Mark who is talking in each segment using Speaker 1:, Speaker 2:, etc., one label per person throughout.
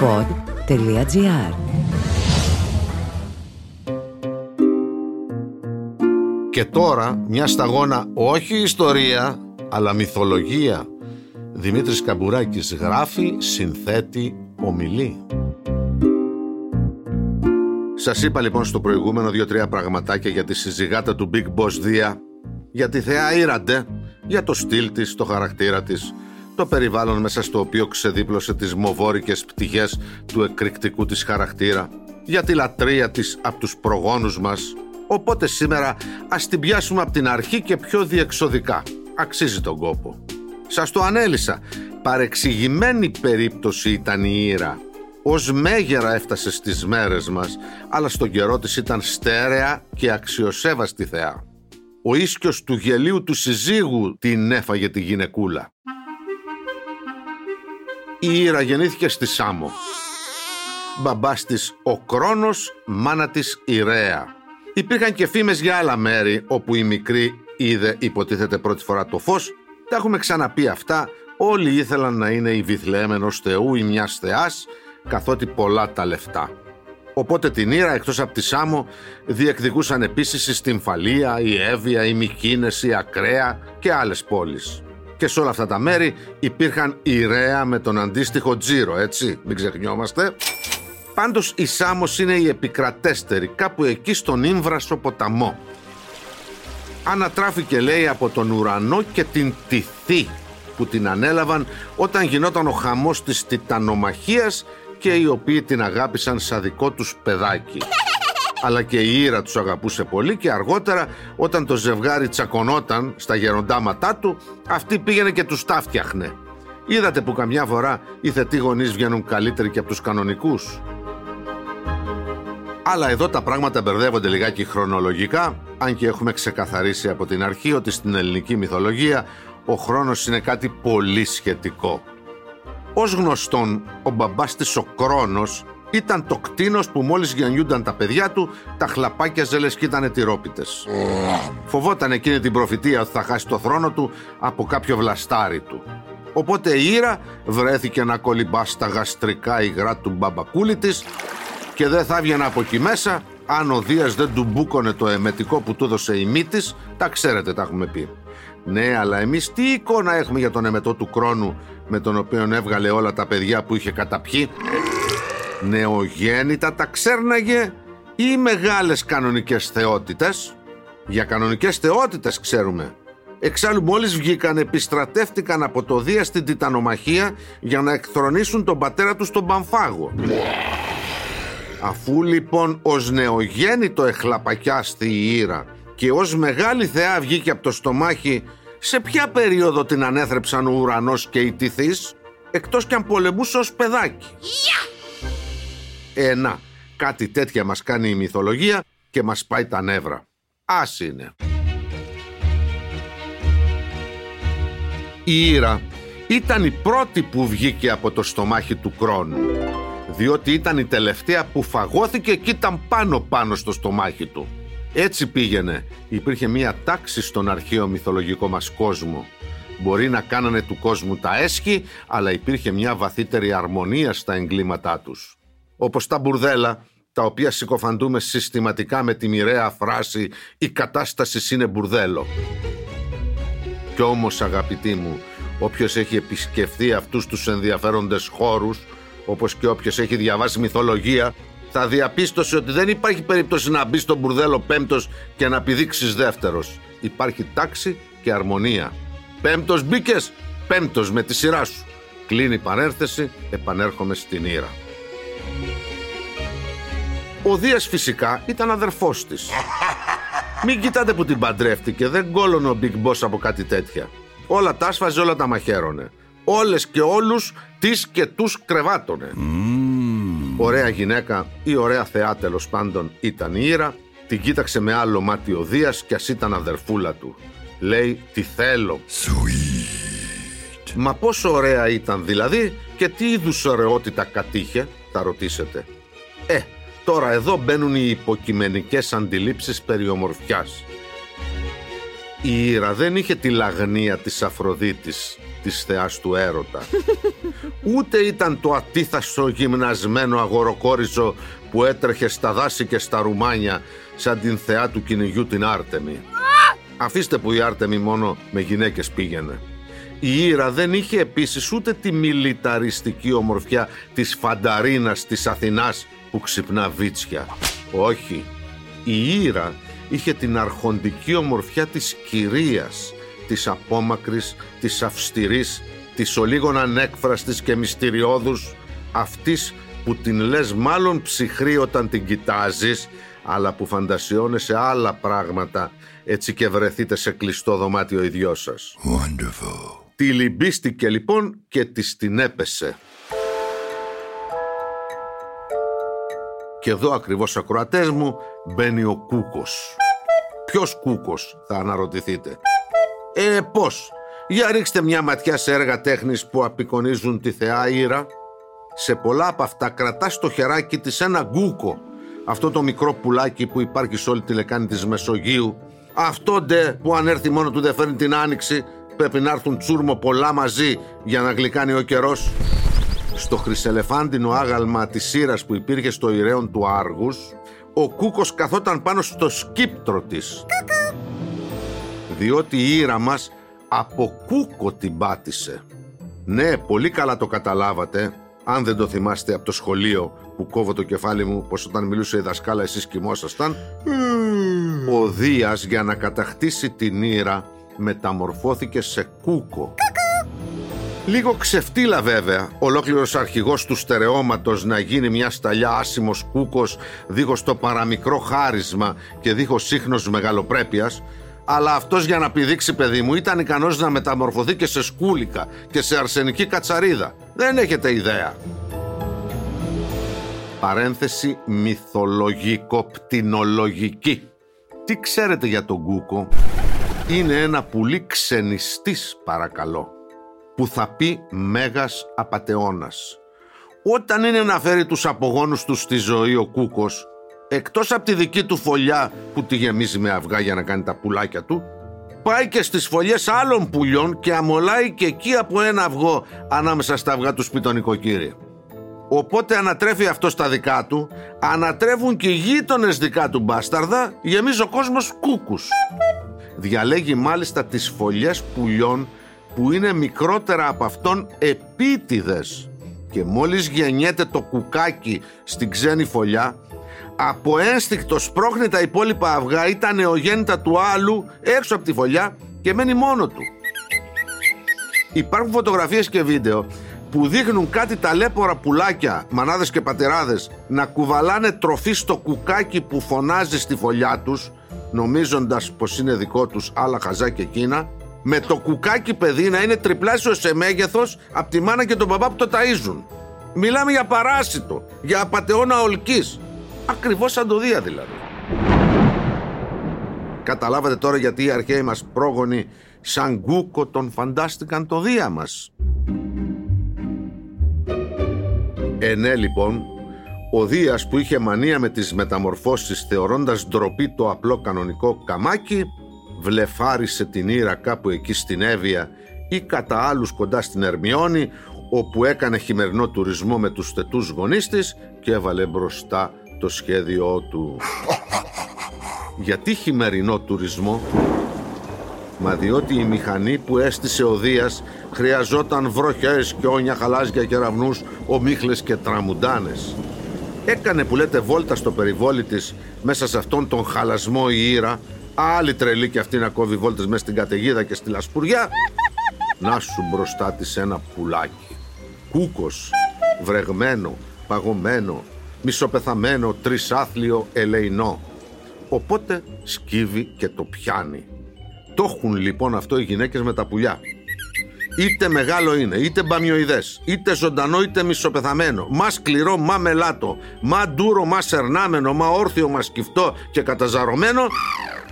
Speaker 1: pod.gr
Speaker 2: Και τώρα μια σταγόνα όχι ιστορία αλλά μυθολογία. Δημήτρης Καμπουράκης γράφει, συνθέτει, ομιλεί. Σας είπα λοιπόν στο προηγούμενο δύο-τρία πραγματάκια για τη συζυγάτα του Big Boss Δία, για τη θεά Ήραντε, για το στυλ της, το χαρακτήρα της, το περιβάλλον μέσα στο οποίο ξεδίπλωσε τις μοβόρικες πτυχές του εκρηκτικού της χαρακτήρα, για τη λατρεία της από τους προγόνους μας. Οπότε σήμερα ας την πιάσουμε από την αρχή και πιο διεξοδικά. Αξίζει τον κόπο. Σας το ανέλησα. Παρεξηγημένη περίπτωση ήταν η Ήρα. Ως μέγερα έφτασε στις μέρες μας, αλλά στον καιρό της ήταν στέρεα και αξιοσέβαστη θεά. Ο ίσκιος του γελίου του συζύγου την έφαγε τη γυναικούλα. Η Ήρα γεννήθηκε στη Σάμο. Μπαμπάς της ο Κρόνος, μάνα της η Ρέα. Υπήρχαν και φήμες για άλλα μέρη όπου η μικρή είδε υποτίθεται πρώτη φορά το φως. Τα έχουμε ξαναπεί αυτά. Όλοι ήθελαν να είναι η Βιθλεέμ Θεού ή μιας θεάς, καθότι πολλά τα λεφτά. Οπότε την Ήρα εκτός από τη Σάμο διεκδικούσαν επίσης η Στυμφαλία, η Εύβοια, η Μικίνες, η Ακραία και άλλες πόλεις. Και σε όλα αυτά τα μέρη υπήρχαν η Ρέα με τον αντίστοιχο Τζίρο, έτσι, μην ξεχνιόμαστε. Πάντως η Σάμος είναι η επικρατέστερη, κάπου εκεί στον Ήμβρασο ποταμό. Ανατράφηκε λέει από τον ουρανό και την τυθή που την ανέλαβαν όταν γινόταν ο χαμός της τιτανομαχίας και οι οποίοι την αγάπησαν σαν δικό τους παιδάκι. Αλλά και η Ήρα τους αγαπούσε πολύ και αργότερα όταν το ζευγάρι τσακωνόταν στα γεροντάματά του αυτή πήγαινε και τους τα φτιάχνε. Είδατε που καμιά φορά οι θετοί γονείς βγαίνουν καλύτεροι και από τους κανονικούς; Αλλά εδώ τα πράγματα μπερδεύονται λιγάκι χρονολογικά, αν και έχουμε ξεκαθαρίσει από την αρχή ότι στην ελληνική μυθολογία ο χρόνος είναι κάτι πολύ σχετικό. Ως γνωστόν, ο μπαμπάς της ο Κρόνος ήταν το κτίνος που μόλις γεννιούνταν τα παιδιά του, τα χλαπάκια ζέλες και ήταν τυρόπιτες. Φοβόταν εκείνη την προφητεία ότι θα χάσει το θρόνο του από κάποιο βλαστάρι του. Οπότε η Ήρα βρέθηκε να κολυμπά στα γαστρικά υγρά του μπαμπακούλη της και δεν θα έβγαινε από εκεί μέσα αν ο Δίας δεν του μπούκωνε το εμετικό που του έδωσε η μύτης, τα ξέρετε τα έχουμε πει. Ναι, αλλά εμείς τι εικόνα έχουμε για τον εμετό του χρόνου με τον οποίο έβγαλε όλα τα παιδιά που είχε καταπιεί; Νεογέννητα τα ξέρναγε ή μεγάλες κανονικές θεότητες; Για κανονικές θεότητες ξέρουμε. Εξάλλου μόλις βγήκαν επιστρατεύτηκαν από το Δία στην Τιτανομαχία για να εκθρονήσουν τον πατέρα τους στον Παμφάγο. Αφού λοιπόν ως νεογέννητο εχλαπακιάστη η Ήρα και ως μεγάλη θεά βγήκε από το στομάχι σε ποια περίοδο την ανέθρεψαν ο ουρανός και η τυθής εκτός κι αν πολεμούσε ως παιδάκι; Ένα, ε, κάτι τέτοια μας κάνει η μυθολογία και μας πάει τα νεύρα. Ας είναι. Η Ήρα ήταν η πρώτη που βγήκε από το στομάχι του Κρόνου διότι ήταν η τελευταία που φαγώθηκε και ήταν πάνω πάνω στο στομάχι του. Έτσι πήγαινε. Υπήρχε μία τάξη στον αρχαίο μυθολογικό μας κόσμο. Μπορεί να κάνανε του κόσμου τα έσχη, αλλά υπήρχε μια βαθύτερη αρμονία στα εγκλήματά τους. Όπως τα μπουρδέλα, τα οποία συκοφαντούμε συστηματικά με τη μοιραία φράση «Η κατάστασης είναι μπουρδέλο». Κι όμως αγαπητοί μου, όποιος έχει επισκεφθεί αυτούς τους ενδιαφέροντες χώρους όπως και όποιος έχει διαβάσει μυθολογία, θα διαπίστωσε ότι δεν υπάρχει περίπτωση να μπει στον μπουρδέλο πέμπτος και να πηδήξεις δεύτερος. Υπάρχει τάξη και αρμονία. Πέμπτος μπήκες, πέμπτος με τη σειρά σου. Κλείνει η παρέρθεση, επανέρχομαι στην Ήρα. Ο Δίας φυσικά ήταν αδερφός της. Μην κοιτάτε που την παντρεύτηκε, δεν κόλωνε ο Big Boss από κάτι τέτοια. Όλα τα άσφαζε, όλα τα μαχαίρωνε όλες και όλους τις και τους κρεβάτωνε. Ωραία γυναίκα ή ωραία θεά τέλος πάντων ήταν η Ήρα, την κοίταξε με άλλο μάτι ο Δίας κι ας ήταν αδερφούλα του. Λέει «Τι θέλω». Sweet. Μα πόσο ωραία ήταν δηλαδή και τι είδους ωραιότητα κατήχε, θα ρωτήσετε. Ε, τώρα εδώ μπαίνουν οι υποκειμενικές αντιλήψεις περί ομορφιάς. Η Ήρα δεν είχε τη λαγνία της Αφροδίτης, της θεάς του έρωτα. Ούτε ήταν το ατίθαστο γυμνασμένο αγοροκόριζο που έτρεχε στα δάση και στα ρουμάνια σαν την θεά του κυνηγιού την Άρτεμη. Αφήστε που η Άρτεμη μόνο με γυναίκες πήγαινε. Η Ήρα δεν είχε επίσης ούτε τη μιλιταριστική ομορφιά της Φανταρίνας της Αθηνάς που ξυπνά βίτσια. Όχι, η Ήρα είχε την αρχοντική ομορφιά της κυρίας, της απόμακρης, της αυστηρής, της ολίγων ανέκφραστης και μυστηριώδους, αυτής που την λες μάλλον ψυχρή όταν την κοιτάζεις, αλλά που φαντασιώνεσαι άλλα πράγματα, έτσι και βρεθείτε σε κλειστό δωμάτιο οι δυο σας.
Speaker 1: Wonderful.
Speaker 2: Τη λυμπίστηκε λοιπόν και της την έπεσε. Και εδώ ακριβώς ακροατές μου μπαίνει ο Κούκος. Ποιος Κούκος θα αναρωτηθείτε; Ε, πώς; Για ρίξτε μια ματιά σε έργα τέχνης που απεικονίζουν τη θεά Ήρα. Σε πολλά από αυτά κρατάς στο χεράκι της ένα γκούκο. Αυτό το μικρό πουλάκι που υπάρχει σε όλη τη λεκάνη της Μεσογείου. Αυτό ντε που αν έρθει μόνο του δεν φέρνει την άνοιξη πρέπει να έρθουν τσούρμο πολλά μαζί για να γλυκάνει ο καιρός. Στο χρυσελεφάντινο άγαλμα της σύρας που υπήρχε στο ηρέον του Άργους, ο Κούκος καθόταν πάνω στο σκύπτρο της. Διότι η ήρα μας από Κούκο την πάτησε. Ναι, πολύ καλά το καταλάβατε, αν δεν το θυμάστε από το σχολείο που κόβω το κεφάλι μου πως όταν μιλούσε η δασκάλα εσείς κοιμόσασταν. Ο Δίας για να κατακτήσει την ήρα μεταμορφώθηκε σε Κούκο. Λίγο ξεφτύλα βέβαια, ολόκληρος αρχηγός του στερεώματος να γίνει μια σταλιά άσημος κούκος δίχως το παραμικρό χάρισμα και δίχως σύχνος μεγαλοπρέπειας, αλλά αυτός για να πηδήξει παιδί μου ήταν ικανός να μεταμορφωθεί και σε σκούλικα και σε αρσενική κατσαρίδα. Δεν έχετε ιδέα. Παρένθεση μυθολογικο-πτηνολογική. Τι ξέρετε για τον Κούκο; Είναι ένα πουλί ξενιστής παρακαλώ που θα πει Μέγας Απατεώνας. Όταν είναι να φέρει τους απογόνους του στη ζωή ο Κούκος, εκτός από τη δική του φωλιά που τη γεμίζει με αυγά για να κάνει τα πουλάκια του, πάει και στις φωλιές άλλων πουλιών και αμολάει και εκεί από ένα αυγό ανάμεσα στα αυγά του σπιτονικοκύρια. Οπότε ανατρέφει αυτό στα δικά του, ανατρέφουν και οι γείτονες δικά του μπάσταρδα, γεμίζει ο κόσμος κούκους. Διαλέγει μάλιστα τις φωλιές πουλιών που είναι μικρότερα από αυτόν επίτηδες και μόλις γεννιέται το κουκάκι στην ξένη φωλιά από ένστικτο σπρώχνει τα υπόλοιπα αυγά ή τα νεογέννητα του άλλου έξω από τη φωλιά και μένει μόνο του. Υπάρχουν φωτογραφίες και βίντεο που δείχνουν κάτι ταλέπορα πουλάκια, μανάδες και πατεράδες να κουβαλάνε τροφή στο κουκάκι που φωνάζει στη φωλιά τους νομίζοντας πως είναι δικό τους άλλα χαζά και εκείνα με το κουκάκι παιδί να είναι τριπλάσιο σε μέγεθος από τη μάνα και τον μπαμπά που το ταΐζουν. Μιλάμε για παράσιτο, για απατεώνα ολκής. Ακριβώς σαν το Δία δηλαδή. Καταλάβατε τώρα γιατί οι αρχαίοι μας πρόγονοι σαν γκούκο τον φαντάστηκαν το Δία μας. Ε, ναι, λοιπόν, ο Δίας που είχε μανία με τις μεταμορφώσεις θεωρώντας ντροπή το απλό κανονικό καμάκι βλεφάρισε την Ήρα κάπου εκεί στην Εύβοια ή κατά άλλους κοντά στην Ερμιόνη όπου έκανε χειμερινό τουρισμό με τους θετούς γονείς της και έβαλε μπροστά το σχέδιό του. Γιατί χειμερινό τουρισμό; Μα διότι η μηχανή που έστησε ο Δίας χρειαζόταν βροχές και όνια χαλάζια και ραυνούς, ομίχλες και τραμουντάνες. Έκανε που λέτε βόλτα στο περιβόλι της μέσα σε αυτόν τον χαλασμό η Ήρα Άλλη τρελή και αυτή να κόβει βόλτες μέσα στην καταιγίδα και στη λασπουριά. Να σου μπροστά της ένα πουλάκι. Κούκος, βρεγμένο, παγωμένο, μισοπεθαμένο, τρισάθλιο, ελεηνό. Οπότε σκύβει και το πιάνει. Το έχουν λοιπόν αυτό οι γυναίκες με τα πουλιά. Είτε μεγάλο είναι, είτε μπαμιοειδές, είτε ζωντανό είτε μισοπεθαμένο, μα σκληρό, μα μελάτο, μα ντούρο, μα σερνάμενο, μα όρθιο, μα σκυφτό και καταζαρωμένο,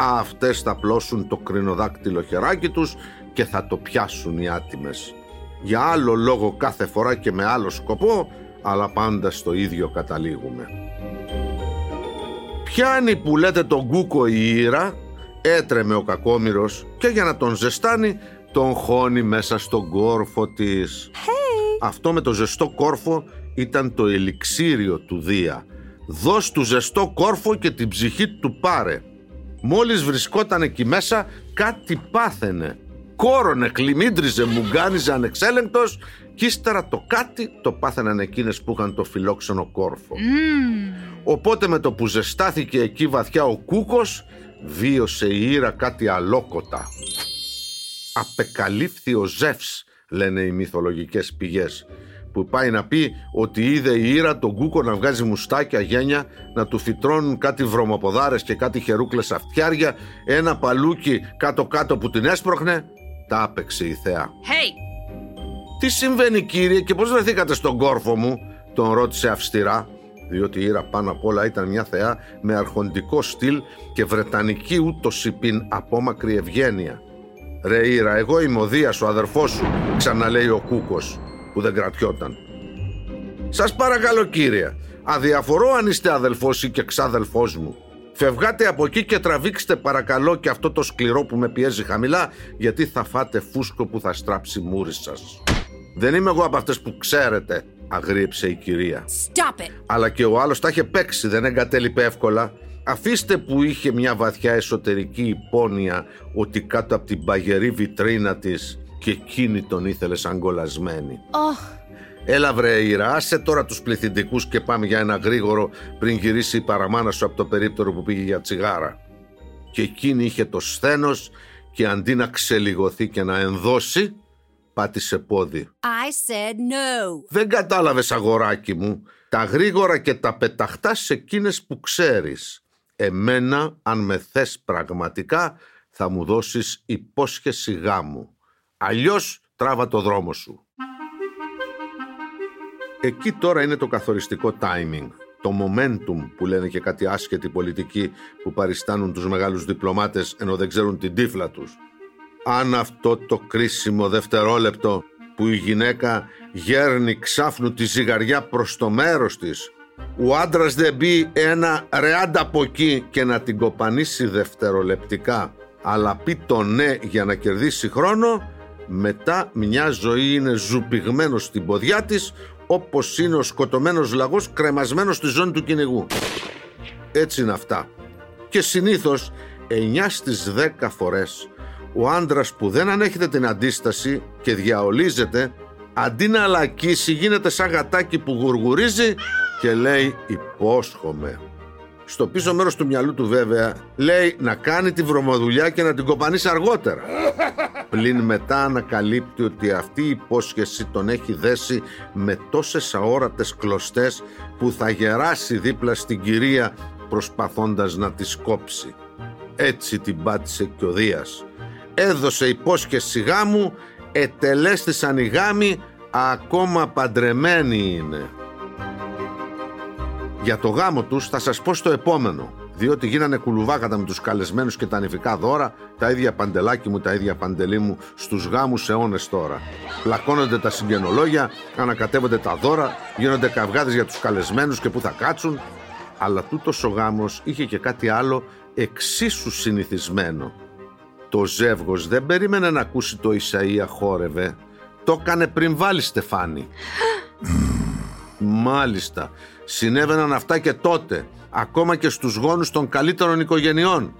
Speaker 2: αυτές θα πλώσουν το κρινοδάκτυλο χεράκι τους και θα το πιάσουν οι άτιμες. Για άλλο λόγο κάθε φορά και με άλλο σκοπό, αλλά πάντα στο ίδιο καταλήγουμε. Πιάνει που λέτε τον κούκο η Ήρα έτρεμε ο κακόμυρος και για να τον ζεστάνει τον χώνει μέσα στον κόρφο της. Αυτό με το ζεστό κόρφο ήταν το ελιξίριο του Δία. Δώσ' του ζεστό κόρφο και την ψυχή του πάρε. Μόλις βρισκόταν εκεί μέσα κάτι πάθαινε. Κόρωνε, κλιμίντριζε, μουγκάνιζε ανεξέλεγκτος κι ύστερα το κάτι το πάθαιναν εκείνες που είχαν το φιλόξενο κόρφο. Οπότε με το που ζεστάθηκε εκεί βαθιά ο κούκος βίωσε η Ήρα κάτι αλόκοτα. Απεκαλύφθη ο Ζεύς, λένε οι μυθολογικές πηγές, που πάει να πει ότι είδε η Ήρα τον Κούκο να βγάζει μουστάκια γένια, να του φυτρώνουν κάτι βρωμοποδάρες και κάτι χερούκλες αυτιάρια, ένα παλούκι κάτω-κάτω που την έσπροχνε. Τα άπεξε η Θεά.
Speaker 1: Hey!
Speaker 2: «Τι συμβαίνει κύριε και πώς βρεθήκατε στον κόρφο μου» τον ρώτησε αυστηρά διότι η Ήρα πάνω απ' όλα ήταν μια θεά με αρχοντικό στυλ και βρετανική ούτως υπήν απόμακρη ευγένεια. «Ρε Ήρα, εγώ είμαι ο Δίας, ο αδερφός σου», ξαναλέει ο Κούκος, που δεν κρατιόταν. «Σας παρακαλώ κύριε, αδιαφορώ αν είστε αδελφός ή και ξάδελφός μου. Φευγάτε από εκεί και τραβήξτε παρακαλώ και αυτό το σκληρό που με πιέζει χαμηλά, γιατί θα φάτε φούσκο που θα στράψει μούρι σας». «Δεν είμαι εγώ από αυτές που ξέρετε», αγρίεψε η κυρία.
Speaker 1: Stop it!
Speaker 2: Αλλά και ο άλλος τα είχε παίξει, δεν εγκατέλειπε εύκολα. Αφήστε που είχε μια βαθιά εσωτερική υπόνοια ότι κάτω από την παγερή βιτρίνα της και εκείνη τον ήθελε σαν κολλασμένη.
Speaker 1: Oh,
Speaker 2: Έλα βρε Ήρα, άσε τώρα τους πληθυντικούς και πάμε για ένα γρήγορο πριν γυρίσει η παραμάνα σου από το περίπτερο που πήγε για τσιγάρα. Και εκείνη είχε το σθένος και αντί να ξελιγωθεί και να ενδώσει, πάτησε πόδι.
Speaker 1: I said no.
Speaker 2: Δεν κατάλαβες αγοράκι μου. Τα γρήγορα και τα πεταχτά σε εκείνες που ξέρεις. Εμένα, αν με θες πραγματικά, θα μου δώσεις υπόσχεση γάμου. Αλλιώς τράβα το δρόμο σου. Εκεί τώρα είναι το καθοριστικό timing. Το momentum που λένε και κάτι άσχετοι πολιτικοί που παριστάνουν τους μεγάλους διπλωμάτες ενώ δεν ξέρουν την τύφλα τους. Αν αυτό το κρίσιμο δευτερόλεπτο που η γυναίκα γέρνει ξάφνου τη ζυγαριά προς το μέρος της ο άντρας δεν μπει ένα ρεάντα από εκεί και να την κοπανίσει δευτερολεπτικά αλλά πει το ναι για να κερδίσει χρόνο μετά μια ζωή είναι ζουπιγμένος στην ποδιά της όπως είναι ο σκοτωμένος λαγός κρεμασμένος στη ζώνη του κυνηγού. Έτσι είναι αυτά. Και συνήθως 9 στις 10 φορές ο άντρας που δεν ανέχεται την αντίσταση και διαολίζεται αντί να λακίσει γίνεται σαν γατάκι που γουργουρίζει και λέει υπόσχομαι. Στο πίσω μέρος του μυαλού του βέβαια λέει να κάνει τη βρωμοδουλειά και να την κοπανίσει αργότερα. Πλην μετά ανακαλύπτει ότι αυτή η υπόσχεση τον έχει δέσει με τόσες αόρατες κλωστές που θα γεράσει δίπλα στην κυρία προσπαθώντας να τη κόψει. Έτσι την πάτησε και ο Δίας. Έδωσε υπόσχεση γάμου, ετελέστησαν οι γάμοι, ακόμα παντρεμένοι είναι. Για το γάμο τους θα σας πω στο επόμενο, διότι γίνανε κουλουβάκατα με τους καλεσμένους και τα νηφικά δώρα, τα ίδια παντελάκι μου, τα ίδια παντελή μου, στους γάμους αιώνες τώρα. Πλακώνονται τα συγγενολόγια, ανακατεύονται τα δώρα, γίνονται καυγάδες για τους καλεσμένους και που θα κάτσουν, αλλά τούτος ο γάμος είχε και κάτι άλλο εξίσου συνηθισμένο. Το ζεύγος δεν περίμενε να ακούσει το Ισαΐα χόρευε. Το έκανε πριν βάλει στεφάνι. Μάλιστα. Συνέβαιναν αυτά και τότε. Ακόμα και στους γόνους των καλύτερων οικογενειών.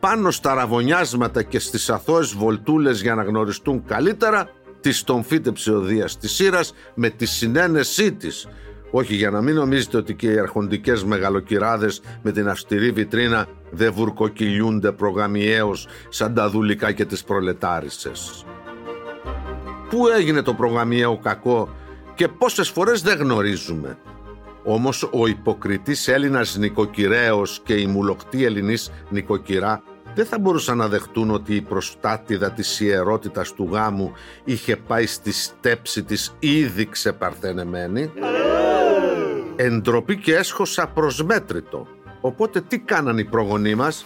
Speaker 2: Πάνω στα ραβωνιάσματα και στις αθώες βολτούλες για να γνωριστούν καλύτερα, τη τον φύτεψε ο Δίας της Σύρας με τη συνένεσή της. Όχι για να μην νομίζετε ότι και οι αρχοντικές μεγαλοκυράδες με την αυστηρή βιτρίνα δεν βουρκοκυλιούνται προγαμιαίως σαν τα δουλικά και τις προλετάρισες. Πού έγινε το προγαμιαίο κακό και πόσες φορές δεν γνωρίζουμε. Όμως ο υποκριτής Έλληνας νοικοκυρέος και η μουλοκτή Ελληνής νοικοκυρά δεν θα μπορούσαν να δεχτούν ότι η προστάτηδα της ιερότητας του γάμου είχε πάει στη στέψη της ήδη ξεπαρθενεμένη. Εντροπή και έσχος απροσμέτρητο. Οπότε τι κάναν οι προγονείς μας;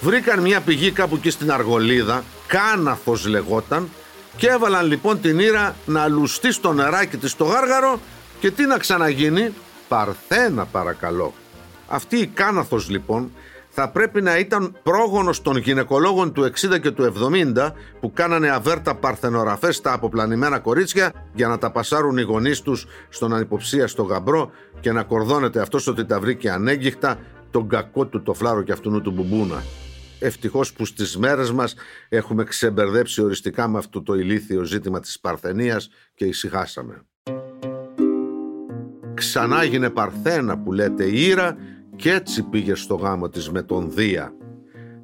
Speaker 2: Βρήκαν μια πηγή κάπου εκεί στην Αργολίδα, Κάναθος λεγόταν, και έβαλαν λοιπόν την Ήρα να λουστεί στο νεράκι της στο γάργαρο και τι να ξαναγίνει, Παρθένα παρακαλώ. Αυτή η Κάναθος λοιπόν θα πρέπει να ήταν πρόγονος των γυναικολόγων του 60 και του 70 που κάνανε αβέρτα παρθενογραφές στα αποπλανημένα κορίτσια για να τα πασάρουν οι γονείς τους στον ανυποψία γαμπρό και να κορδώνεται αυτός ότι τα βρήκε ανέγκυχτα τον κακό του το φλάρο και αυτού του μπουμπούνα. Ευτυχώς που στις μέρες μας έχουμε ξεμπερδέψει οριστικά με αυτό το ηλίθιο ζήτημα της παρθενίας και ησυχάσαμε. Ξανά έγινε παρθένα που λέτε Ήρα και έτσι πήγε στο γάμο της με τον Δία.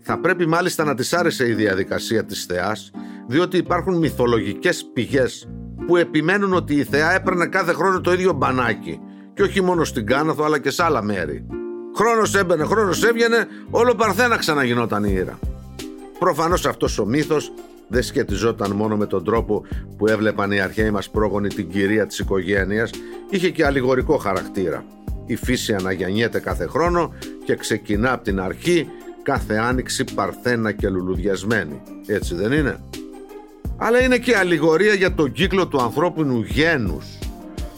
Speaker 2: Θα πρέπει μάλιστα να της άρεσε η διαδικασία της θεάς, διότι υπάρχουν μυθολογικές πηγές που επιμένουν ότι η θεά έπαιρνε κάθε χρόνο το ίδιο μπανάκι και όχι μόνο στην Κάναθο αλλά και σε άλλα μέρη. Χρόνος έμπαινε, χρόνος έβγαινε, όλο παρθένα ξαναγινόταν η ήρα. Προφανώς αυτός ο μύθος δεν σχετιζόταν μόνο με τον τρόπο που έβλεπαν οι αρχαίοι μας πρόγονοι την κυρία της οικογένειας, είχε και αλληγορικό χαρακτήρα η φύση αναγιανιέται κάθε χρόνο και ξεκινά από την αρχή κάθε άνοιξη παρθένα και λουλουδιασμένη. Έτσι δεν είναι; Αλλά είναι και αλληγορία για τον κύκλο του ανθρώπινου γένους.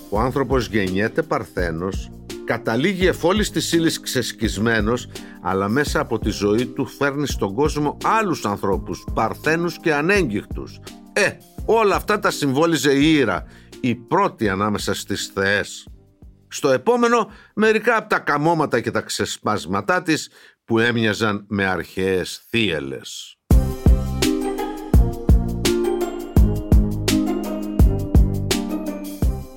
Speaker 2: Ο άνθρωπος γεννιέται παρθένος, καταλήγει εφόλης της ύλης ξεσκισμένος, αλλά μέσα από τη ζωή του φέρνει στον κόσμο άλλους ανθρώπους, παρθένους και ανέγκυχτους. Ε, όλα αυτά τα συμβόλιζε η Ήρα, η πρώτη ανάμεσα στις θεές. Στο επόμενο μερικά από τα καμώματα και τα ξεσπάσματά της που έμοιαζαν με αρχαίες θύελες.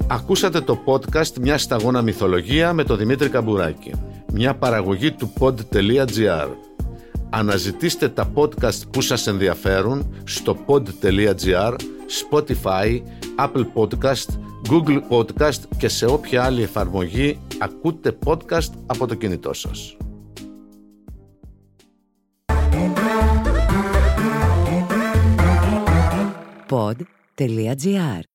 Speaker 2: Ακούσατε το podcast «Μια σταγόνα μυθολογία» με τον Δημήτρη Καμπουράκη. Μια παραγωγή του pod.gr. Αναζητήστε τα podcast που σας ενδιαφέρουν στο pod.gr, Spotify, Apple Podcast, Google Podcast και σε όποια άλλη εφαρμογή ακούτε podcast από το κινητό σας.
Speaker 3: Pod.gr.